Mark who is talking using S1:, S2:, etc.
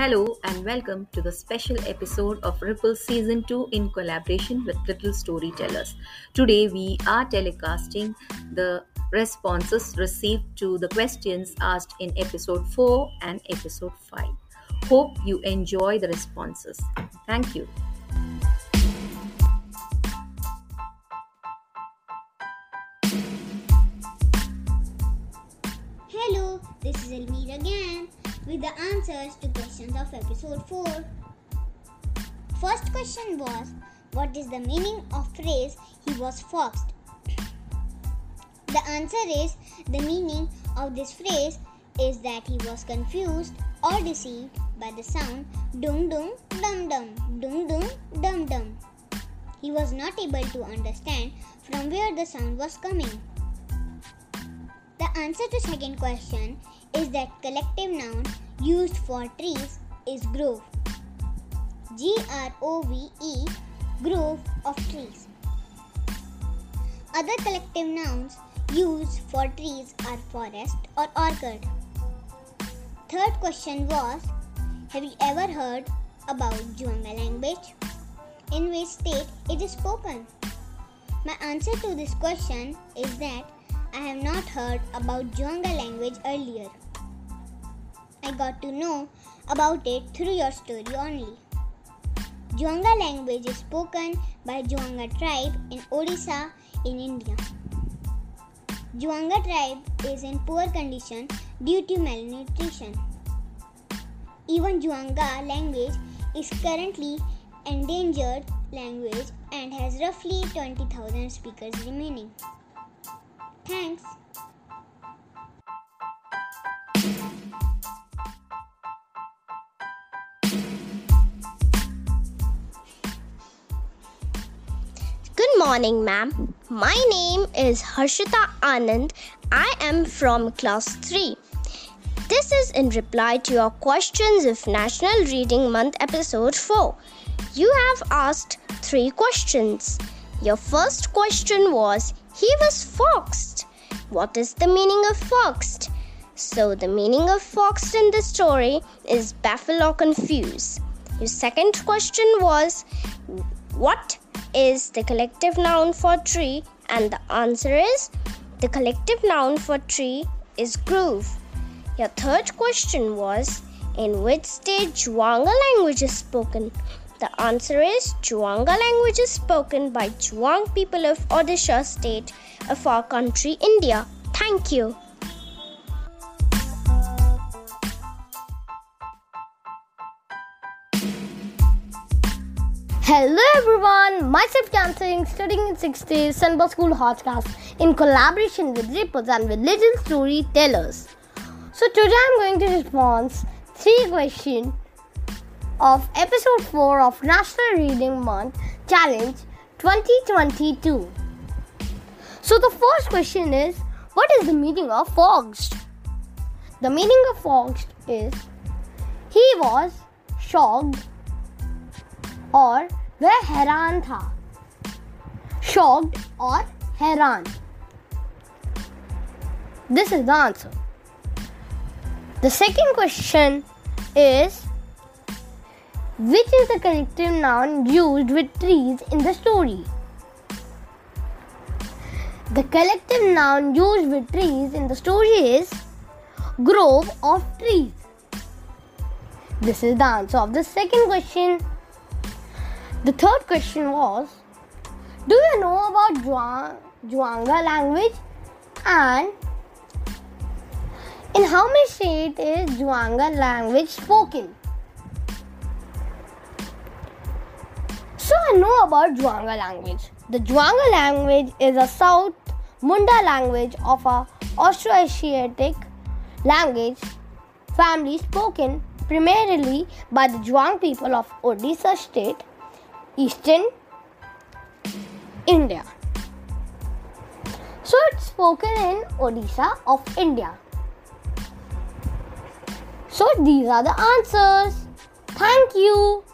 S1: Hello and welcome to the special episode of Ripple Season 2 in collaboration with Little Storytellers. Today we are telecasting the responses received to the questions asked in episode 4 and episode 5. Hope you enjoy the responses. Thank you.
S2: Hello, this is Elmira again with the answers to questions of episode 4. First question was What is the meaning of phrase he was foxed? The answer is the meaning of this phrase is that he was confused or deceived by the sound dung dung dum dum dung dung dum dum. He was not able to understand from where the sound was coming. The answer to second question is that collective noun used for trees is grove. G R O V E grove of trees. Other collective nouns used for trees are forest or orchard. Third question was Have you ever heard about Juanga language? In which state it is spoken? My answer to this question is that I have not heard about Juanga language earlier. I got to know about it through your story only. Juanga language is spoken by Juanga tribe in Odisha in India. Juanga tribe is in poor condition due to malnutrition. Even Juanga language is currently endangered language and has roughly 20,000 speakers remaining. Thanks.
S3: Morning, ma'am. My name is Harshita Anand. I am from class 3. This is in reply to your questions of National Reading Month episode 4. You have asked three questions. Your first question was He was foxed. What is the meaning of foxed? So, the meaning of foxed in the story is baffle or confuse. Your second question was What is the collective noun for tree? And the answer is the collective noun for tree is groove. Your third question was in which state Juanga language is spoken? The answer is Juanga language is spoken by Juang people of Odisha state of our country India. Thank you.
S4: Hello everyone, myself Kyan Singh, studying in 6th day Sunbus School Hotcast in collaboration with Ripples and with Little Storytellers. So today I'm going to respond three questions of episode 4 of National Reading Month Challenge 2022. So the first question is what is the meaning of foxed? The meaning of foxed is he was shocked और वह हैरान था shocked और हैरान this is the answer the second question is which is the connective noun used with trees in the story the collective noun used with trees in the story is grove of trees this is the answer of the second question the third question was Do you know about Juang, Juanga language? And in how many states is Juanga language spoken? So I know about Juanga language. The Juanga language is a South Munda language of a Austroasiatic language family spoken primarily by the Juang people of Odisha state eastern India. So it's spoken in Odisha of India. So these are the answers. Thank you.